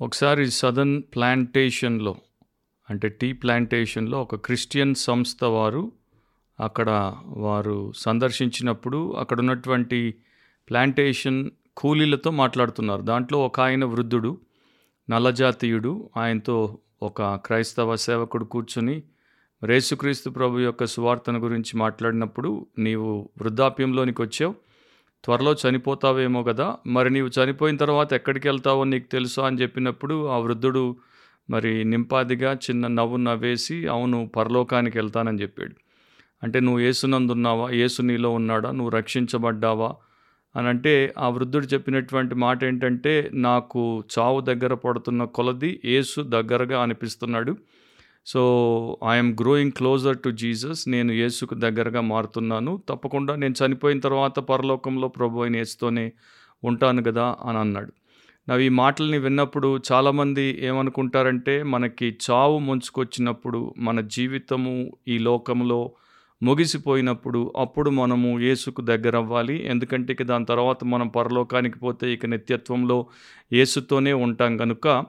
ఒకసారి సదర్న్ ప్లాంటేషన్‌లో అంటే టీ ప్లాంటేషన్‌లో ఒక క్రిస్టియన్ సంస్థ వారు అక్కడ వారు సందర్శించినప్పుడు అక్కడ ఉన్నటువంటి ప్లాంటేషన్ కూలీలతో మాట్లాడుతున్నారు. దాంట్లో ఒక ఆయన వృద్ధుడు, నల్లజాతీయుడు. ఆయనతో ఒక క్రైస్తవ సేవకుడు కూర్చుని రేసుక్రీస్తు యేసుక్రీస్తు ప్రభు యొక్క సువార్తను గురించి మాట్లాడినప్పుడు, "నీవు వృద్ధాప్యంలోనికి వచ్చావు త్వరలో చనిపోతావేమో కదా మరి నీవు చనిపోయిన తర్వాత ఎక్కడికి వెళ్తావో నీకు తెలుసా?" అని చెప్పినప్పుడు ఆ వృద్ధుడు మరి నింపాదిగా చిన్న నవ్వు నవ్వేసి, "అవును పరలోకానికి వెళ్తానని చెప్పాడు. అంటే "నువ్వు ఏసునందున్నావా ఏసు నీలో ఉన్నాడా? నువ్వు రక్షించబడ్డావా?" అని అంటే ఆ వృద్ధుడు చెప్పినటువంటి మాట ఏంటంటే, "నాకు చావు దగ్గర పడుతున్న కొలది ఏసు దగ్గరగా అనిపిస్తున్నాడు. So, I'm growing closer to Jesus. నేను యేసుకు దగ్గరగా మారుతున్నాను. తప్పకుండా నేను చనిపోయిన తర్వాత పరలోకంలో ప్రభువైన యేసుతోనే ఉంటాను కదా అని అన్నాడు. నా ఈ మాటల్ని విన్నప్పుడు చాలామంది ఏమనుకుంటారంటే, మనకి చావు ముంచుకొచ్చినప్పుడు, మన జీవితము ఈ లోకంలో ముగిసిపోయినప్పుడు, అప్పుడు మనము యేసుకు దగ్గరవ్వాలి. ఎందుకంటే ఇక దాని తర్వాత మనం పరలోకానికి పోతే ఇక నిత్యత్వంలో యేసుతోనే ఉంటాం కనుక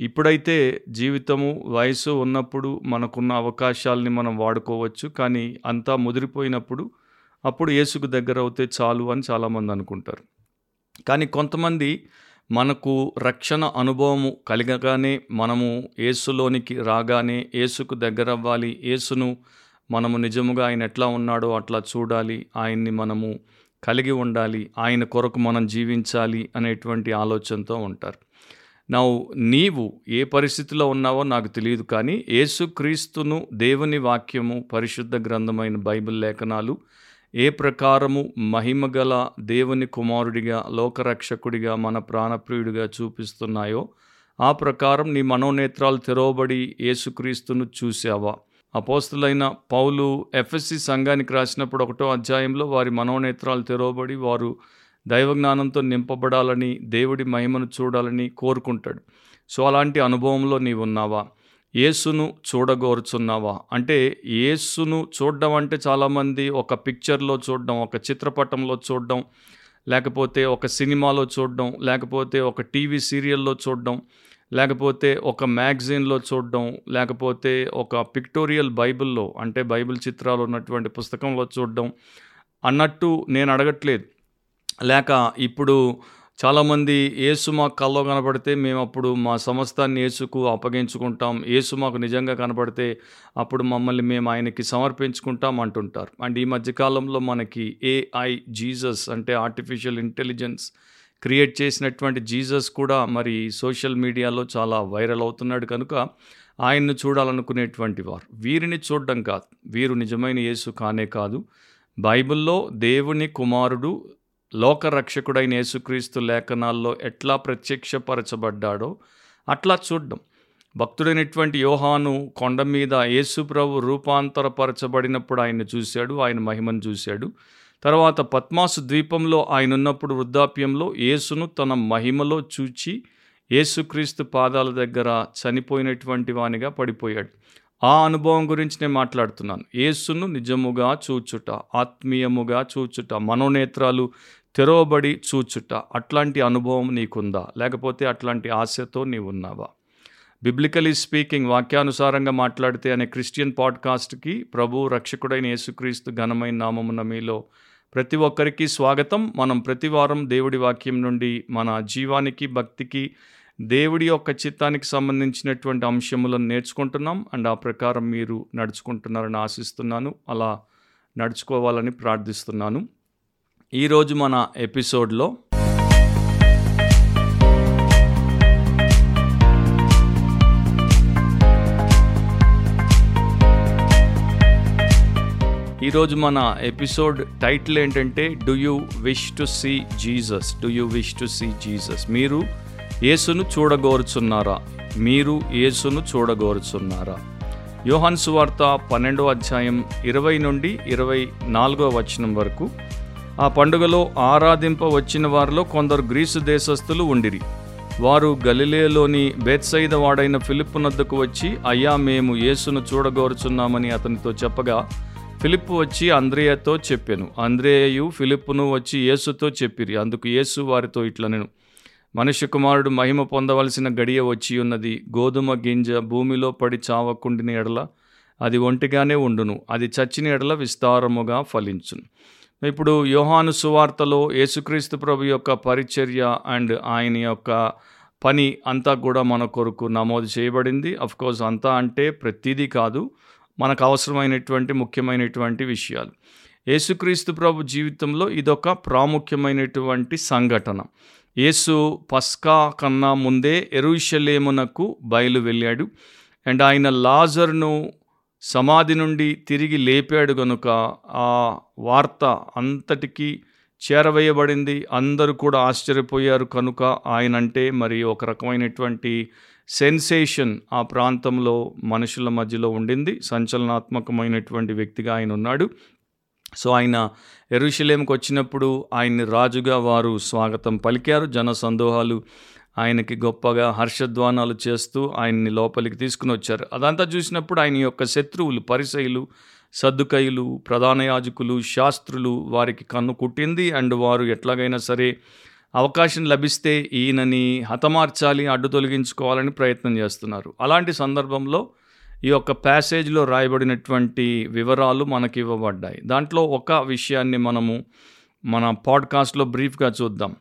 ఇప్పుడైతే జీవితము, వయసు ఉన్నప్పుడు మనకున్న అవకాశాల్ని మనం వాడుకోవచ్చు. కానీ అంతా ముదిరిపోయినప్పుడు, అప్పుడు యేసుకు దగ్గరవుతే చాలు అని చాలామంది అనుకుంటారు. కానీ కొంతమంది మనకు రక్షణ అనుభవము కలిగగానే మనము యేసులోనికి రాగానే యేసుకు దగ్గరవ్వాలి. యేసును మనము నిజముగా ఆయన ఎట్లా ఉన్నాడో అట్లా చూడాలి. ఆయన్ని మనము కలిగి ఉండాలి. ఆయన కొరకు మనం జీవించాలి అనేటువంటి ఆలోచనతో ఉంటారు. నా నీవు ఏ పరిస్థితిలో ఉన్నావో నాకు తెలియదు కానీ, యేసుక్రీస్తును దేవుని వాక్యము, పరిశుద్ధ గ్రంథమైన బైబిల్ లేఖనాలు ఏ ప్రకారము మహిమగల దేవుని కుమారుడిగా, లోకరక్షకుడిగా, మన ప్రాణప్రియుడిగా చూపిస్తున్నాయో, ఆ ప్రకారం నీ మనోనేత్రాలు తెరవబడి యేసుక్రీస్తును చూసావా? అపోస్తులైన పౌలు ఎఫ్ఎస్సి సంఘానికి రాసినప్పుడు ఒకటో అధ్యాయంలో వారి మనోనేత్రాలు తెరవబడి వారు దైవజ్ఞానంతో నింపబడాలని, దేవుడి మహిమను చూడాలని కోరుకుంటాడు. సో, అలాంటి అనుభవంలో నీవు ఉన్నావా యేసును చూడగోరుచున్నావా? అంటే యేసును చూడడం అంటే చాలామంది ఒక పిక్చర్‌లో చూడడం, ఒక చిత్రపటంలో చూడడం, లేకపోతే ఒక సినిమాలో చూడడం, లేకపోతే ఒక టీవీ సీరియల్‌లో చూడడం, లేకపోతే ఒక మ్యాగజైన్‌లో చూడడం, లేకపోతే ఒక పిక్టోరియల్ బైబిల్‌లో అంటే బైబిల్ చిత్రాలు ఉన్నటువంటి పుస్తకంలో చూడడం అన్నట్టు నేను అడగట్లేదు. లేక ఇప్పుడు చాలామంది యేసు మాకు కల్లో కనపడితే మేము అప్పుడు మా సమస్తాన్ని యేసుకు అప్పగించుకుంటాం. యేసు మాకు నిజంగా కనపడితే అప్పుడు మమ్మల్ని మేము ఆయనకి సమర్పించుకుంటాం అంటుంటారు. అండ్ ఈ మధ్యకాలంలో మనకి ఏఐ జీసస్ అంటే ఆర్టిఫిషియల్ ఇంటెలిజెన్స్ క్రియేట్ చేసినటువంటి జీసస్ కూడా మరి సోషల్ మీడియాలో చాలా వైరల్ అవుతున్నాడు కనుక, ఆయన్ను చూడాలనుకునేటువంటి వారు. వీరిని చూడడం కాదు. వీరు నిజమైన యేసు కానే కాదు. బైబిల్‌లో దేవుని కుమారుడు, లోకరక్షకుడైన యేసుక్రీస్తు లేఖనాల్లో ఎట్లా ప్రత్యక్షపరచబడ్డాడో అట్లా చూడడం. భక్తుడైనటువంటి యోహాను కొండ మీద యేసుప్రభు రూపాంతరపరచబడినప్పుడు ఆయన చూశాడు. ఆయన మహిమను చూశాడు. తర్వాత పద్మాసు ద్వీపంలో ఆయన ఉన్నప్పుడు వృద్ధాప్యంలో యేసును తన మహిమలో చూచి, యేసుక్రీస్తు పాదాల దగ్గర చనిపోయినటువంటి వానిగా పడిపోయాడు. ఆ అనుభవం గురించి నేను మాట్లాడుతున్నాను. యేసును నిజముగా చూచుట, ఆత్మీయముగా చూచుట, మనోనేత్రాలు తెరవబడి చూచుట. అట్లాంటి అనుభవం నీకుందా? లేకపోతే అట్లాంటి ఆశతో నీవున్నావా? బిబ్లికలీ స్పీకింగ్ వాక్యానుసారంగా మాట్లాడితే అనే క్రిస్టియన్ పాడ్‌కాస్ట్‌కి ప్రభు రక్షకుడైన యేసుక్రీస్తు ఘనమైన నామమున మీలో ప్రతి ఒక్కరికి స్వాగతం. మనం ప్రతివారం దేవుడి వాక్యం నుండి మన జీవానికి, భక్తికి, దేవుడి యొక్క చిత్తానికి సంబంధించినటువంటి అంశములను నేర్చుకుంటున్నాం. అండ్ ఆ ప్రకారం మీరు నడుచుకుంటున్నారని ఆశిస్తున్నాను. అలా నడుచుకోవాలని ప్రార్థిస్తున్నాను. ఈరోజు మన ఎపిసోడ్‌లో ఈరోజు మన ఎపిసోడ్ టైటిల్ ఏంటంటే, do you wish to see Jesus? Do you wish to see Jesus? మీరు యేసును చూడగోరుచున్నారా? మీరు యేసును చూడగోరుచున్నారా? యోహాన్ సువార్త పన్నెండో అధ్యాయం ఇరవై నుండి ఇరవై నాలుగో వచనం వరకు ఆ పండుగలో ఆరాధింప వచ్చిన వారిలో కొందరు గ్రీసు దేశస్థులు ఉండిరి. వారు గలిలేలోని బేత్సయిద వాడైన ఫిలిప్పు నద్దకు వచ్చి, అయ్యా మేము యేసును చూడగోరుచున్నామని అతనితో చెప్పగా, ఫిలిప్పు వచ్చి అంద్రేయతో చెప్పాను. అంద్రేయయు ఫిలిప్పును వచ్చి యేసుతో చెప్పిరి. అందుకు యేసు వారితో ఇట్లనెను, మనుష్య కుమారుడు మహిమ పొందవలసిన గడియ వచ్చి ఉన్నది. గోధుమ గింజ భూమిలో పడి చావకుండిన ఎడల అది ఒంటిగానే ఉండును. అది చచ్చిన ఎడల విస్తారముగా ఫలించును. ఇప్పుడు యోహాను సువార్తలో యేసుక్రీస్తు ప్రభు యొక్క పరిచర్య అండ్ ఆయన యొక్క పని అంతా కూడా మన కొరకు నమోదు చేయబడింది. కోర్స్ అంతా అంటే ప్రతిదీ కాదు. మనకు అవసరమైనటువంటి ముఖ్యమైనటువంటి విషయాలు. యేసుక్రీస్తు ప్రభు జీవితంలో ఇదొక ప్రాముఖ్యమైనటువంటి సంఘటన. యేసు పస్కా కన్నా ముందే ఎరుషలేమునకు బయలు వెళ్ళాడు. అండ్ ఆయన లాజర్ను సమాధి నుండి తిరిగి లేపాడు గనుక ఆ వార్త అంతటికీ చేరవేయబడింది. అందరూ కూడా ఆశ్చర్యపోయారు. కనుక ఆయన అంటే మరి ఒక రకమైనటువంటి సెన్సేషన్ ఆ ప్రాంతంలో మనుషుల మధ్యలో ఉండింది. సంచలనాత్మకమైనటువంటి వ్యక్తిగా ఆయన ఉన్నాడు సో ఆయన ఎరుషలేంకి వచ్చినప్పుడు ఆయన్ని రాజుగా వారు స్వాగతం పలికారు. జన సందోహాలు ఆయనకి గొప్పగా హర్షధ్వానాలు చేస్తూ ఆయన్ని లోపలికి తీసుకుని వచ్చారు. అదంతా చూసినప్పుడు ఆయన యొక్క శత్రువులు పరిసయులు సద్దుకయులు ప్రధాన యాజకులు శాస్త్రులు వారికి కన్ను కుట్టింది. అండ్ వారు ఎట్లాగైనా సరే అవకాశం లభిస్తే ఈయనని హతమార్చాలి అడ్డు తొలగించుకోవాలని ప్రయత్నం చేస్తున్నారు. అలాంటి సందర్భంలో ఈ యొక్క ప్యాసేజ్లో రాయబడినటువంటి వివరాలు మనకి ఇవ్వబడ్డాయి. దాంట్లో ఒక విషయాన్ని మనము మన పాడ్కాస్ట్లో బ్రీఫ్గా చూద్దాం.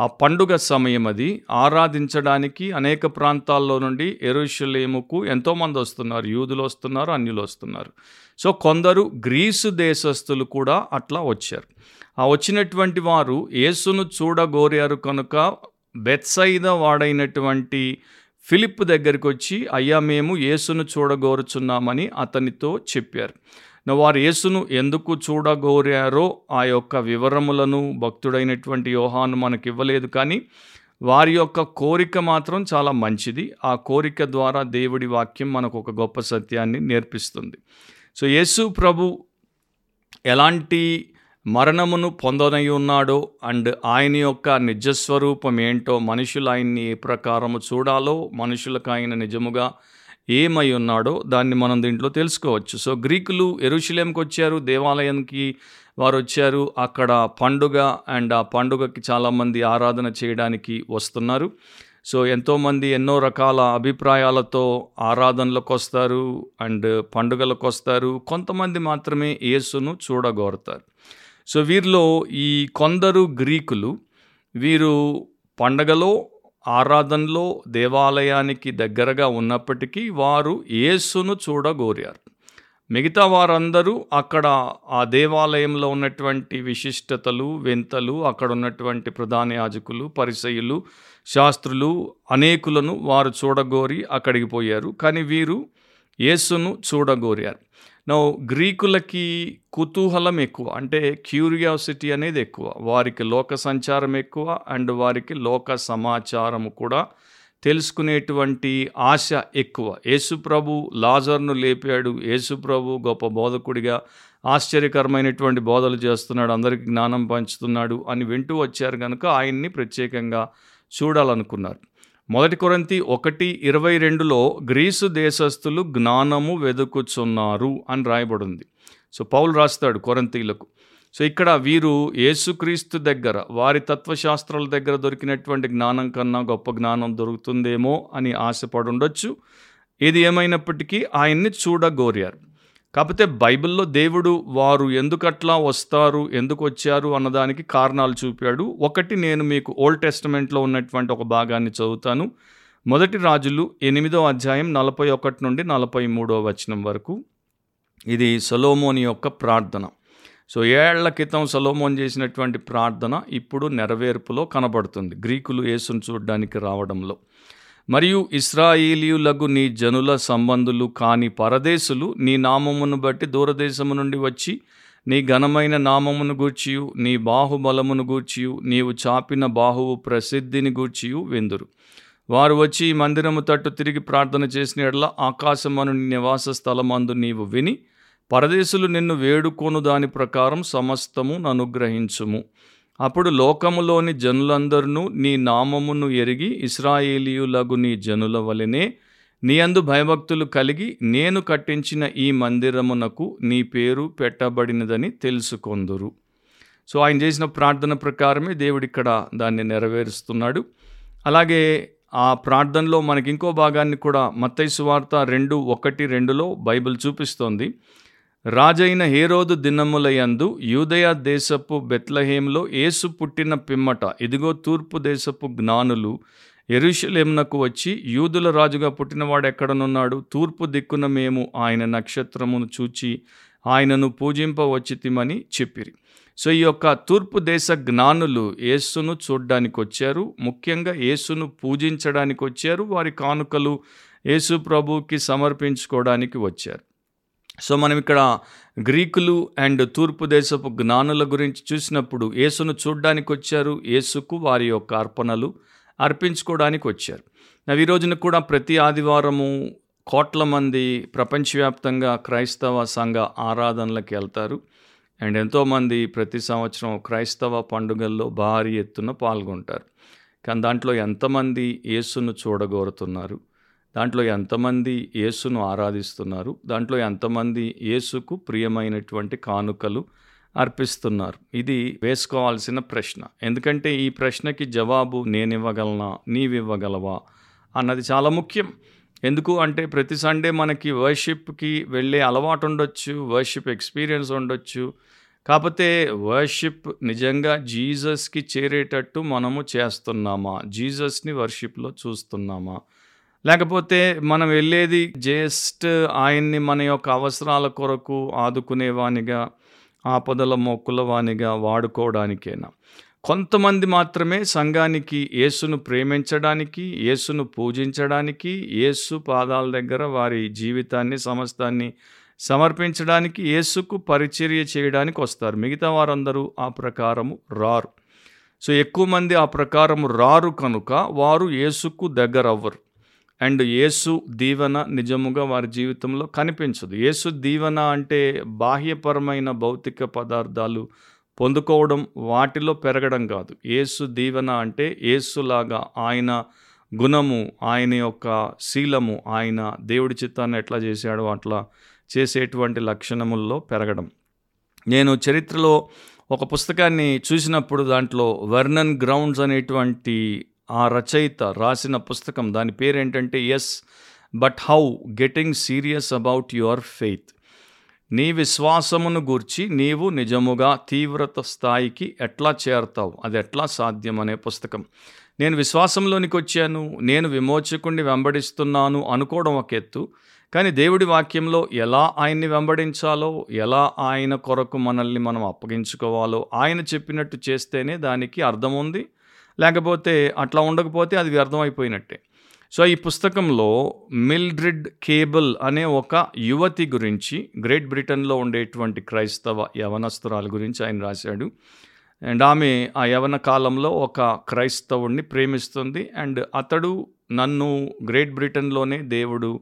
ఆ పండుగ సమయం అది. ఆరాధించడానికి అనేక ప్రాంతాల్లో నుండి ఎరుషలేముకు ఎంతోమంది వస్తున్నారు. యూదులు వస్తున్నారు అన్యులు వస్తున్నారు. సో కొందరు గ్రీసు దేశస్థులు కూడా అట్లా వచ్చారు. ఆ వచ్చినటువంటి వారు యేసును చూడగోరారు కనుక బెత్సైద వాడైనటువంటి ఫిలిప్ దగ్గరికి వచ్చి అయ్యా మేము యేసును చూడగోరుచున్నామని అతనితో చెప్పారు. వారు యేసును ఎందుకు చూడగోరారో ఆ యొక్క వివరములను భక్తుడైనటువంటి యోహాను మనకి ఇవ్వలేదు కానీ వారి యొక్క కోరిక మాత్రం చాలా మంచిది. ఆ కోరిక ద్వారా దేవుడి వాక్యం మనకు ఒక గొప్ప సత్యాన్ని నేర్పిస్తుంది. సో యేసు ప్రభు ఎలాంటి మరణమును పొందనై ఉన్నాడో అండ్ ఆయన యొక్క నిజస్వరూపం ఏంటో మనుషులు ఆయన్ని ఏ ప్రకారము చూడాలో మనుషులకు ఆయన నిజముగా ఏమై ఉన్నాడో దాన్ని మనం దీంట్లో తెలుసుకోవచ్చు. సో గ్రీకులు ఎరుషులేంకి వచ్చారు దేవాలయానికి వారు వచ్చారు. అక్కడ పండుగ అండ్ ఆ పండుగకి చాలామంది ఆరాధన చేయడానికి వస్తున్నారు. సో ఎంతోమంది ఎన్నో రకాల అభిప్రాయాలతో ఆరాధనలకు వస్తారు అండ్ పండుగలకు వస్తారు. కొంతమంది మాత్రమే యేసును చూడగోరుతారు. సో వీరిలో ఈ కొందరు గ్రీకులు వీరు పండగలో ఆరాధనలో దేవాలయానికి దగ్గరగా ఉన్నప్పటికీ వారు యేసును చూడగోరారు. మిగతా వారందరూ అక్కడ ఆ దేవాలయంలో ఉన్నటువంటి విశిష్టతలు వింతలు అక్కడ ఉన్నటువంటి ప్రధాన యాజకులు పరిసయులు శాస్త్రులు అనేకులను వారు చూడగోరి అక్కడికి పోయారు. కానీ వీరు యేసును చూడగోరారు. నౌ గ్రీకులకి కుతూహలం ఎక్కువ అంటే క్యూరియాసిటీ అనేది ఎక్కువ. వారికి లోక సంచారం ఎక్కువ అండ్ వారికి లోక సమాచారం కూడా తెలుసుకునేటువంటి ఆశ ఎక్కువ. యేసుప్రభు లాజర్ను లేపాడు. యేసుప్రభు గొప్ప బోధకుడిగా ఆశ్చర్యకరమైనటువంటి బోధలు చేస్తున్నాడు. అందరికీ జ్ఞానం పంచుతున్నాడు అని వింటూ వచ్చారు కనుక ఆయన్ని ప్రత్యేకంగా చూడాలనుకున్నారు. మొదటి కొరంతి ఒకటి ఇరవై రెండులో గ్రీసు దేశస్థులు జ్ఞానము వెదుకుచున్నారు అని రాయబడింది. సో పౌలు రాస్తాడు కొరంతీలకు. సో ఇక్కడ వీరు యేసుక్రీస్తు దగ్గర వారి తత్వశాస్త్రాల దగ్గర దొరికినటువంటి జ్ఞానం కన్నా గొప్ప జ్ఞానం దొరుకుతుందేమో అని ఆశపడి ఉండొచ్చు ఏమైనప్పటికీ ఆయన్ని చూడగోరారు. కాకపోతే బైబిల్లో దేవుడు వారు ఎందుకట్లా వస్తారు ఎందుకు వచ్చారు అన్నదానికి కారణాలు చూపాడు. ఒకటి నేను మీకు ఓల్డ్ టెస్టమెంట్లో ఉన్నటువంటి ఒక భాగాన్ని చదువుతాను. మొదటి రాజులు ఎనిమిదో అధ్యాయం నలభై ఒకటి నుండి నలభై మూడో వచనం వరకు. ఇది సొలోమోని యొక్క ప్రార్థన. సో ఏళ్ళ క్రితం సొలోమోన్ చేసినటువంటి ప్రార్థన ఇప్పుడు నెరవేర్పులో కనబడుతుంది. గ్రీకులు యేసును చూడడానికి రావడంలో. మరియు ఇస్రాయేలీయులకు నీ జనుల సంబంధులు కాని పరదేశులు నీ నామమును బట్టి దూరదేశము నుండి వచ్చి నీ ఘనమైన నామమును గూర్చియు నీ బాహుబలమును గూర్చియు నీవు చాపిన బాహువు ప్రసిద్ధిని గూర్చియు వెందురు. వారు వచ్చి ఈ మందిరము తట్టు తిరిగి ప్రార్థన చేసిన ఎడల ఆకాశమను నివాస స్థలమందు నీవు విని పరదేశులు నిన్ను వేడుకొను దాని ప్రకారం సమస్తము అనుగ్రహించుము అప్పుడు లోకములోని జనులందరూ నీ నామమును ఎరిగి ఇస్రాయేలీయులగు నీ జనుల వలనే నీ అందు భయభక్తులు కలిగి నేను కట్టించిన ఈ మందిరమునకు నీ పేరు పెట్టబడినదని తెలుసుకొందురు. సో ఆయన చేసిన ప్రార్థన ప్రకారమే దేవుడు ఇక్కడ దాన్ని నెరవేరుస్తున్నాడు. అలాగే ఆ ప్రార్థనలో మనకి ఇంకో భాగాన్ని కూడా మత్తైసు వార్త రెండు ఒకటి రెండులో బైబిల్ చూపిస్తోంది. రాజైన హేరోదు దినములయందు యూదయ దేశపు బెత్లహేంలో యేసు పుట్టిన పిమ్మట ఇదిగో తూర్పు దేశపు జ్ఞానులు ఎరుషలేమునకు వచ్చి యూదుల రాజుగా పుట్టినవాడు ఎక్కడనున్నాడు? తూర్పు దిక్కున మేము ఆయన నక్షత్రమును చూచి ఆయనను పూజింపవచ్చితిమని చెప్పిరి. సో ఈ యొక్క తూర్పు దేశ జ్ఞానులు యేసును చూడ్డానికి వచ్చారు ముఖ్యంగా యేసును పూజించడానికి వచ్చారు వారి కానుకలు యేసు ప్రభువుకి సమర్పించుకోవడానికి వచ్చారు. సో మనం ఇక్కడ గ్రీకులు అండ్ తూర్పు దేశపు జ్ఞానుల గురించి చూసినప్పుడు యేసును చూడ్డానికి వచ్చారు. యేసుకు వారి యొక్క అర్పణలు అర్పించుకోవడానికి వచ్చారు. అవి రోజున కూడా ప్రతి ఆదివారము కోట్ల మంది ప్రపంచవ్యాప్తంగా క్రైస్తవ సంఘ ఆరాధనలకు వెళ్తారు. అండ్ ఎంతోమంది ప్రతి సంవత్సరం క్రైస్తవ పండుగల్లో భారీ ఎత్తున పాల్గొంటారు. కానీ దాంట్లో ఎంతమంది యేసును చూడగోరుతున్నారు? దాంట్లో ఎంతమంది యేసును ఆరాధిస్తున్నారు? దాంట్లో ఎంతమంది యేసుకు ప్రియమైనటువంటి కానుకలు అర్పిస్తున్నారు? ఇది వేసుకోవాల్సిన ప్రశ్న. ఎందుకంటే ఈ ప్రశ్నకి జవాబు నేను ఇవ్వగలనా నీవివ్వగలవా? అన్నది చాలా ముఖ్యం. ఎందుకు అంటే ప్రతి సండే మనకి వర్షిప్కి వెళ్ళే అలవాటు ఉండొచ్చు వర్షిప్ ఎక్స్పీరియన్స్ ఉండొచ్చు. కాకపోతే వర్షిప్ నిజంగా జీసస్కి చేరేటట్టు మనము చేస్తున్నామా? జీసస్ని వర్షిప్లో చూస్తున్నామా? లేకపోతే మనం వెళ్ళేది జస్ట్ ఆయన్ని మన యొక్క అవసరాల కొరకు ఆదుకునేవానిగా ఆపదల మొక్కుల వానిగా వాడుకోవడానికేనా? కొంతమంది మాత్రమే సంఘానికి యేసును ప్రేమించడానికి యేసును పూజించడానికి యేసు పాదాల దగ్గర వారి జీవితాన్ని సమస్తాన్ని సమర్పించడానికి యేసుకు పరిచర్య చేయడానికి వస్తారు. మిగతా వారందరూ ఆ ప్రకారము రారు. సో ఎక్కువ మంది ఆ ప్రకారము రారు కనుక వారు యేసుకు దగ్గర అవ్వరు అండ్ యేసు దీవెన నిజముగా వారి జీవితంలో కనిపించదు. యేసు దీవెన అంటే బాహ్యపరమైన భౌతిక పదార్థాలు పొందుకోవడం వాటిలో పెరగడం కాదు. యేసు దీవెన అంటే యేసులాగా ఆయన గుణము ఆయన యొక్క శీలము ఆయన దేవుడి చిత్తాన్ని ఎట్లా చేశాడో అట్లా చేసేటువంటి లక్షణముల్లో పెరగడం. నేను చరిత్రలో ఒక పుస్తకాన్ని చూసినప్పుడు దాంట్లో వర్నన్ గ్రౌండ్స్ అనేటువంటి ఆ రచయిత రాసిన పుస్తకం దాని పేరు ఏంటంటే yes but how getting serious about your faith. నీ విశ్వాసమును గూర్చి నీవు నిజముగా తీవ్రత స్థాయికి ఎట్లా చేరతావు? అది ఎట్లా సాధ్యం అనే పుస్తకం. నేను విశ్వాసంలోనికి వచ్చాను నేను విమోచకుణ్ణి వెంబడిస్తున్నాను అనుకోవడం ఒక ఎత్తు కానీ దేవుడి వాక్యంలో ఎలా ఆయన్ని వెంబడించాలో ఎలా ఆయన కొరకు మనల్ని మనం అప్పగించుకోవాలో ఆయన చెప్పినట్టు చేస్తేనే దానికి అర్థం ఉంది. లేకపోతే అట్లా ఉండకపోతే అది వ్యర్థమైపోయినట్టే. సో ఈ పుస్తకంలో మిల్డ్రిడ్ కేబుల్ అనే ఒక యువతి గురించి గ్రేట్ బ్రిటన్లో ఉండేటువంటి క్రైస్తవ యవనస్తురాల గురించి ఆయన రాశాడు. అండ్ ఆమె ఆ యవన కాలంలో ఒక క్రైస్తవుణ్ణి ప్రేమిస్తుంది. అండ్ అతడు నన్ను గ్రేట్ బ్రిటన్లోనే దేవుడు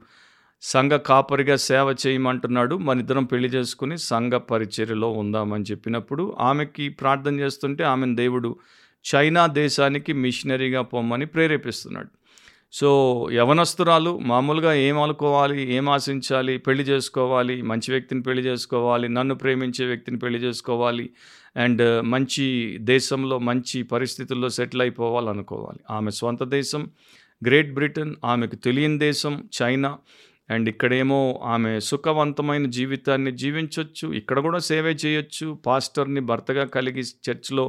సంఘ కాపరిగా సేవ చేయమంటున్నాడు. మన ఇద్దరం పెళ్ళి చేసుకుని సంఘ పరిచర్యలో ఉందామని చెప్పినప్పుడు ఆమెకి ప్రార్థన చేస్తుంటే ఆమెను దేవుడు చైనా దేశానికి మిషనరీగా పొమ్మని ప్రేరేపిస్తున్నాడు. సో యవనస్తురాలు మామూలుగా ఏం అనుకోవాలి ఏం ఆశించాలి పెళ్ళి చేసుకోవాలి మంచి వ్యక్తిని పెళ్ళి చేసుకోవాలి నన్ను ప్రేమించే వ్యక్తిని పెళ్ళి చేసుకోవాలి అండ్ మంచి దేశంలో మంచి పరిస్థితుల్లో సెటిల్ అయిపోవాలి అనుకోవాలి ఆమె స్వంత దేశం గ్రేట్ బ్రిటన్ ఆమెకు తెలియని దేశం చైనా అండ్ ఇక్కడేమో ఆమె సుఖవంతమైన జీవితాన్ని జీవించవచ్చు ఇక్కడ కూడా సేవే చేయొచ్చు పాస్టర్ని భర్తగా కలిగి చర్చ్లో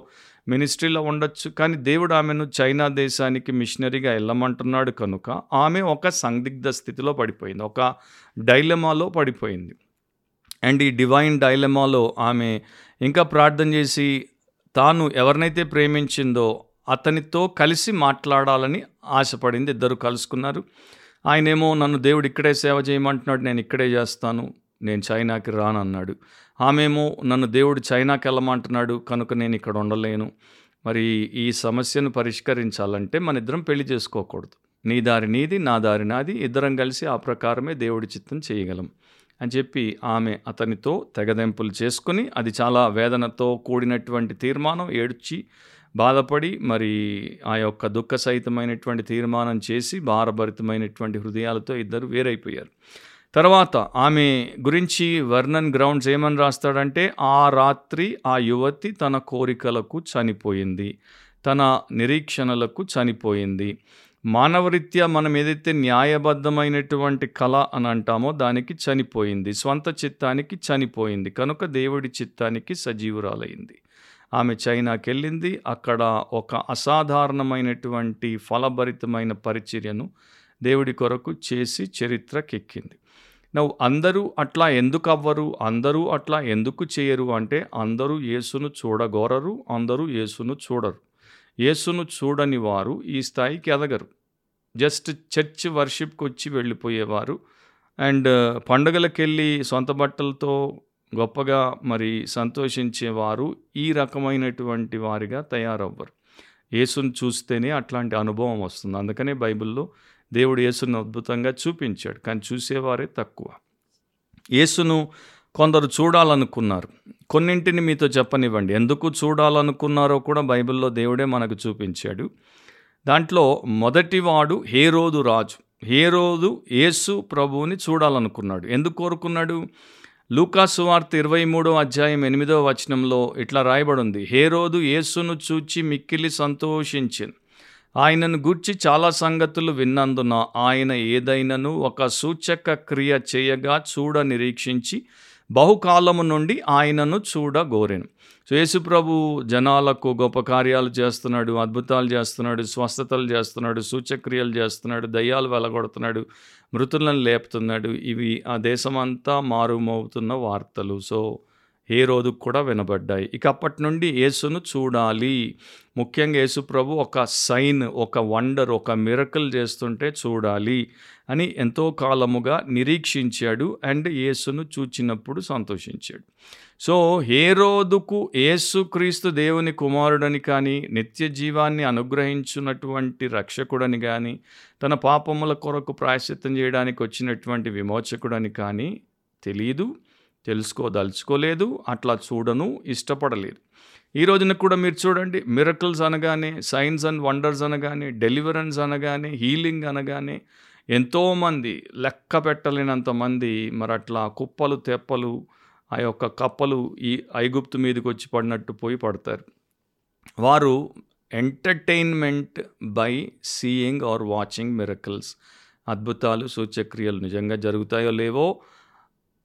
మినిస్ట్రీలో ఉండొచ్చు. కానీ దేవుడు ఆమెను చైనా దేశానికి మిషనరీగా వెళ్ళమంటున్నాడు కనుక ఆమె ఒక సందిగ్ధ స్థితిలో పడిపోయింది. ఒక డైలమాలో పడిపోయింది. అండ్ ఈ డివైన్ డైలమాలో ఆమె ఇంకా ప్రార్థన చేసి తాను ఎవరినైతే ప్రేమించిందో అతనితో కలిసి మాట్లాడాలని ఆశపడింది. ఇద్దరు కలుసుకున్నారు. ఆయనేమో నన్ను దేవుడు ఇక్కడే సేవ చేయమంటున్నాడు నేను ఇక్కడే చేస్తాను. నేను చైనాకి రానన్నాడు. ఆమెమో నన్ను దేవుడు చైనాకి వెళ్ళమంటున్నాడు కనుక నేను ఇక్కడ ఉండలేను. మరి ఈ సమస్యను పరిష్కరించాలంటే మన ఇద్దరం పెళ్ళి చేసుకోకూడదు. నీ దారి నీది నా దారి నాది ఇద్దరం కలిసి ఆ ప్రకారమే దేవుడి చిత్తం చేయగలం అని చెప్పి ఆమె అతనితో తెగదెంపులు చేసుకుని అది చాలా వేదనతో కూడినటువంటి తీర్మానం ఏడ్చి బాధపడి మరి ఆ యొక్క దుఃఖ సహితమైనటువంటి తీర్మానం చేసి భారభరితమైనటువంటి హృదయాలతో ఇద్దరు వేరైపోయారు. తర్వాత ఆమె గురించి వర్ణన్ గ్రౌండ్స్ ఏమని రాస్తాడంటే ఆ రాత్రి ఆ యువతి తన కోరికలకు చనిపోయింది. తన నిరీక్షణలకు చనిపోయింది. మానవరీత్యా మనం ఏదైతే న్యాయబద్ధమైనటువంటి కళ అని అంటామో దానికి చనిపోయింది. స్వంత చిత్తానికి చనిపోయింది. కనుక దేవుడి చిత్తానికి సజీవురాలైంది. ఆమె చైనాకి వెళ్ళింది అక్కడ ఒక అసాధారణమైనటువంటి ఫలభరితమైన పరిచర్యను దేవుడి కొరకు చేసి చరిత్రకెక్కింది. నవ్వు అందరూ అట్లా ఎందుకు అవ్వరు అందరూ అట్లా ఎందుకు చేయరు? అంటే అందరూ యేసును చూడగోరరు అందరూ యేసును చూడరు. యేసును చూడని వారు ఈ స్థాయికి ఎదగరు. జస్ట్ చర్చ్ వర్షిప్కి వచ్చి వెళ్ళిపోయేవారు. అండ్ పండుగలకెళ్ళి సొంత బట్టలతో గొప్పగా మరి సంతోషించేవారు ఈ రకమైనటువంటి వారిగా తయారవ్వరు. యేసును చూస్తేనే అట్లాంటి అనుభవం వస్తుంది. అందుకనే బైబిల్లో దేవుడు యేసును అద్భుతంగా చూపించాడు కానీ చూసేవారే తక్కువ. యేసును కొందరు చూడాలనుకున్నారు. కొన్నింటిని మీతో చెప్పనివ్వండి. ఎందుకు చూడాలనుకున్నారో కూడా బైబిల్లో దేవుడే మనకు చూపించాడు. దాంట్లో మొదటివాడు హేరోదు రాజు. హేరోదు యేసు ప్రభువుని చూడాలనుకున్నాడు. ఎందుకు కోరుకున్నాడు? లూకాసు వార్త ఇరవై మూడో అధ్యాయం ఎనిమిదో వచనంలో ఇట్లా రాయబడింది హేరోదు యేసును చూచి మిక్కిలి సంతోషించింది ఆయనను గూర్చి చాలా సంగతులు విన్నందున ఆయన ఏదైనను ఒక సూచక క్రియ చేయగా చూడ నిరీక్షించి బహుకాలము నుండి ఆయనను చూడగోరెను సో యేసుప్రభు జనాలకు గొప్ప కార్యాలు చేస్తున్నాడు అద్భుతాలు చేస్తున్నాడు స్వస్థతలు చేస్తున్నాడు సూచక్రియలు చేస్తున్నాడు దయ్యాలు వెలగొడుతున్నాడు మృతులను లేపుతున్నాడు. ఇవి ఆ దేశమంతా మారుమవుతున్న వార్తలు. సో ఏ రోజుకు కూడా వినబడ్డాయి. ఇక అప్పటి నుండి యేసును చూడాలి. ముఖ్యంగా యేసు ప్రభు ఒక సైన్ ఒక వండర్ ఒక మిరకల్ చేస్తుంటే చూడాలి అని ఎంతో కాలముగా నిరీక్షించాడు అండ్ యేసును చూచినప్పుడు సంతోషించాడు. సో హేరోదుకు యేసుక్రీస్తు దేవుని కుమారుడని కానీ నిత్య జీవాన్ని అనుగ్రహించున్నటువంటి రక్షకుడని కానీ తన పాపముల కొరకు ప్రాయశ్చిత్తం చేయడానికి వచ్చినటువంటి విమోచకుడని కానీ తెలియదు తెలుసుకోదలుచుకోలేదు అట్లా చూడను ఇష్టపడలేదు. ఈ రోజున కూడా మీరు చూడండి మిరకల్స్ అనగానే సైన్స్ అండ్ వండర్స్ అనగానే డెలివరెన్స్ అనగానే హీలింగ్ అనగానే ఎంతోమంది లెక్క పెట్టలేనంత మంది మరి అట్లా కుప్పలు తెప్పలు ఆ యొక్క కప్పలు ఈ ఐగుప్తు మీదకి వచ్చి పడినట్టు పోయి పడతారు. వారు entertainment by seeing or watching miracles అద్భుతాలు సూచక్రియలు నిజంగా జరుగుతాయో లేవో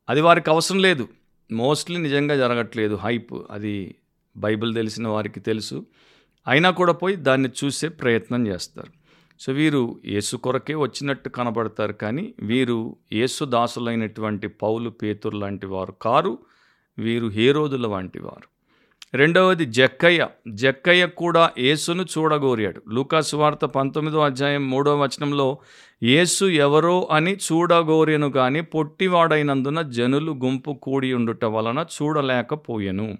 అది వారికి అవసరం లేదు. మోస్ట్లీ నిజంగా జరగట్లేదు హైప్ అది బైబిల్ తెలిసిన వారికి తెలుసు. అయినా కూడా పోయి దాన్ని చూసే ప్రయత్నం చేస్తారు. సో వీరు యేసు కొరకే వచ్చినట్టు కనబడతారు కానీ వీరు యేసు దాసులైనటువంటి పౌలు పేతురు లాంటి వారు కారు వీరు హేరోదుల వంటి వారు. రెండవది జక్కయ్య. జక్కయ్య కూడా యేసును చూడగోరాడు. లూకాసు వార్త పంతొమ్మిదో అధ్యాయం మూడో వచనంలో యేసు ఎవరో అని చూడగోరెను కానీ పొట్టివాడైనందున జనులు గుంపు కూడి ఉండుట వలన చూడలేకపోయెను.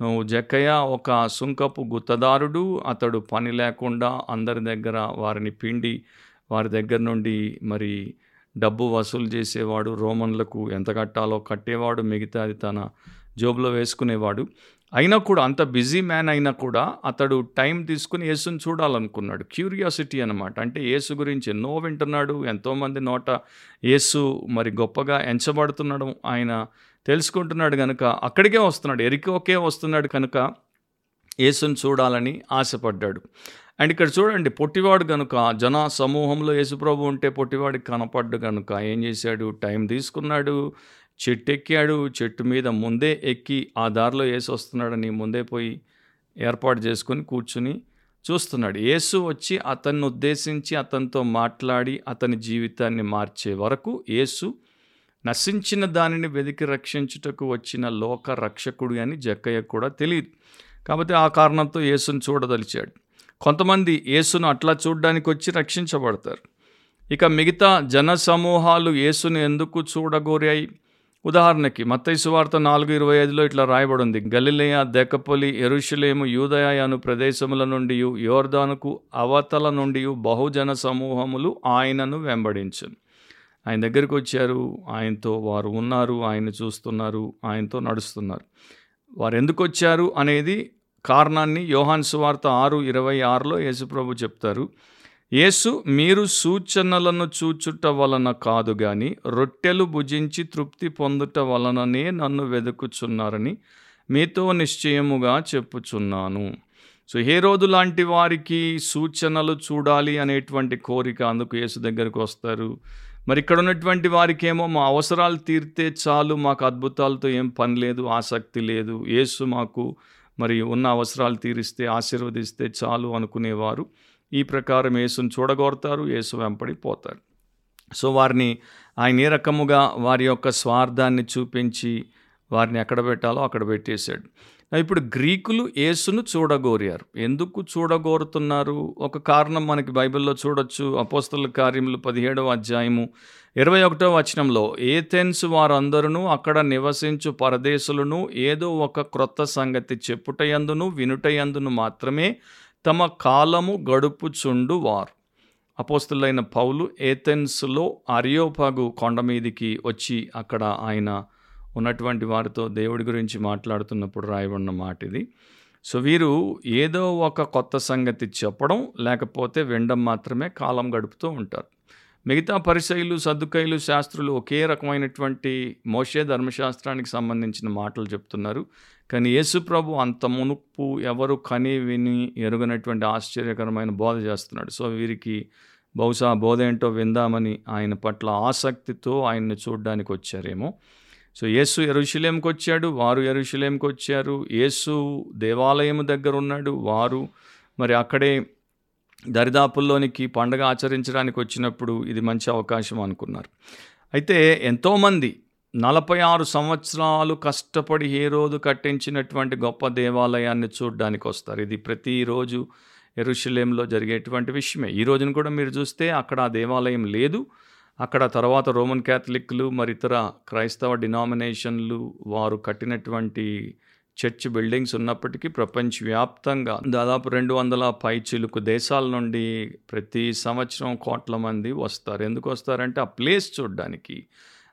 నువ్వు జక్కయ్య ఒక సుంకపు గుత్తదారుడు అతడు పని లేకుండా అందరి దగ్గర వారిని పిండి వారి దగ్గర నుండి మరి డబ్బు వసూలు చేసేవాడు రోమన్లకు ఎంత కట్టాలో కట్టేవాడు మిగతాది తన జోబులో వేసుకునేవాడు. అయినా కూడా అంత బిజీ మ్యాన్ అయినా కూడా అతడు టైం తీసుకుని యేసుని చూడాలనుకున్నాడు. క్యూరియాసిటీ అనమాట అంటే యేసు గురించి ఎన్నో వింటున్నాడు ఎంతోమంది నోట యేసు మరి గొప్పగా ఎంచబడుతున్నాడు ఆయన తెలుసుకుంటున్నాడు కనుక అక్కడికే వస్తున్నాడు. ఎరికోకే వస్తున్నాడు కనుక యేసుని చూడాలని ఆశపడ్డాడు. అండ్ ఇక్కడ చూడండి పొట్టివాడు కనుక జన సమూహంలో యేసుప్రభు ఉంటే పొట్టివాడికి కనపడ్డు కనుక ఏం చేశాడు? టైం తీసుకున్నాడు. చెట్టు ఎక్కాడు చెట్టు మీద ముందే ఎక్కి ఆ దారిలో యేసు వస్తున్నాడని ముందే పోయి ఏర్పాటు చేసుకొని కూర్చుని చూస్తున్నాడు. యేసు వచ్చి అతన్ని ఉద్దేశించి అతనితో మాట్లాడి అతని జీవితాన్ని మార్చే వరకు యేసు నశించిన దానిని వెతికి రక్షించుటకు వచ్చిన లోక రక్షకుడు అని జక్కయ్య కూడా తెలియదు. కాబట్టి ఆ కారణంతో యేసును చూడదలిచాడు. కొంతమంది యేసును అట్లా చూడడానికి వచ్చి రక్షించబడతారు. ఇక మిగతా జన సమూహాలు యేసును ఎందుకు చూడగోరాయి? ఉదాహరణకి మత్తైసు వార్త నాలుగు ఇరవై ఐదులో ఇట్లా రాయబడింది. గలిలేయ దెకపొలి ఎరుషులేము యూదయ అను ప్రదేశముల నుండి యోర్దానుకు అవతల నుండి బహుజన సమూహములు ఆయనను వెంబడించను ఆయన దగ్గరికి వచ్చారు. ఆయనతో వారు ఉన్నారు. ఆయన చూస్తున్నారు. ఆయనతో నడుస్తున్నారు. వారు ఎందుకు వచ్చారు అనేది కారణాన్ని యోహాన్ సువార్త ఆరు ఇరవై ఆరులో యేసుప్రభు చెప్తారు. యేసు మీరు సూచనలను చూచుట వలన కాదు గాని రొట్టెలు భుజించి తృప్తి పొందుట వలననే నన్ను వెతుకుచున్నారని మీతో నిశ్చయముగా చెప్పుచున్నాను. సో హేరోదు లాంటి వారికి సూచనలు చూడాలి అనేటువంటి కోరిక అందుకు యేసు దగ్గరకు వస్తారు. మరి ఇక్కడ ఉన్నటువంటి వారికేమో మా అవసరాలు తీరితే చాలు మాకు అద్భుతాలతో ఏం పని లేదు ఆసక్తి లేదు యేసు మాకు మరి ఉన్న అవసరాలు తీరిస్తే ఆశీర్వదిస్తే చాలు అనుకునేవారు. ఈ ప్రకారం యేసును చూడగోరుతారు యేసు వెంపడి పోతారు. సో వారిని ఆయన ఏ రకముగా వారి యొక్క స్వార్థాన్ని చూపించి వారిని ఎక్కడ పెట్టాలో అక్కడ పెట్టేశాడు. ఇప్పుడు గ్రీకులు యేసును చూడగోరారు. ఎందుకు చూడగోరుతున్నారు? ఒక కారణం మనకి బైబిల్లో చూడొచ్చు. అపోస్తల కార్యములు పదిహేడవ అధ్యాయము ఇరవై ఒకటో వచనంలో ఏథెన్స్ వారందరూ అక్కడ నివసించు పరదేశులను ఏదో ఒక క్రొత్త సంగతి చెప్పుటయందును వినుటయందును మాత్రమే తమ కాలము గడుపుచుండు వారు అపోస్తులైన పౌలు ఏథెన్స్లో అరియోపాగు కొండ మీదికి వచ్చి అక్కడ ఆయన ఉన్నటువంటి వారితో దేవుడి గురించి మాట్లాడుతున్నప్పుడు రాయబడిన మాట ఇది సో వీరు ఏదో ఒక కొత్త సంగతి చెప్పడం లేకపోతే వినడం మాత్రమే కాలం గడుపుతూ ఉంటారు. మిగతా పరిశైలు సర్దుకైలు శాస్త్రులు ఒకే రకమైనటువంటి మోషే ధర్మశాస్త్రానికి సంబంధించిన మాటలు చెప్తున్నారు. కానీ యేసుప్రభు అంత మునుపు ఎవరు కని విని ఎరుగనటువంటి ఆశ్చర్యకరమైన బోధ చేస్తున్నాడు. సో వీరికి బహుశా బోధ ఏంటో విందామని ఆయన పట్ల ఆసక్తితో ఆయన్ని చూడడానికి వచ్చారేమో. సో యేసు ఎరుషులేంకి వచ్చాడు వారు ఎరుషులేంకి వచ్చారు యేసు దేవాలయం దగ్గర ఉన్నాడు వారు మరి అక్కడే దరిదాపుల్లోనికి పండగ ఆచరించడానికి వచ్చినప్పుడు ఇది మంచి అవకాశం అనుకున్నారు. అయితే ఎంతోమంది నలభై ఆరు సంవత్సరాలు కష్టపడి ఏ రోజు కట్టించినటువంటి గొప్ప దేవాలయాన్ని చూడడానికి వస్తారు. ఇది ప్రతిరోజు ఎరుషలేంలో జరిగేటువంటి విషయమే. ఈ రోజున కూడా మీరు చూస్తే అక్కడ ఆ దేవాలయం లేదు. అక్కడ తర్వాత రోమన్ క్యాథలిక్లు మరి ఇతర క్రైస్తవ డినామినేషన్లు వారు కట్టినటువంటి చర్చ్ బిల్డింగ్స్ ఉన్నప్పటికీ ప్రపంచవ్యాప్తంగా దాదాపు రెండు వందల పైచిలుకు దేశాల నుండి ప్రతి సంవత్సరం కోట్ల మంది వస్తారు. ఎందుకు వస్తారంటే ఆ ప్లేస్ చూడడానికి.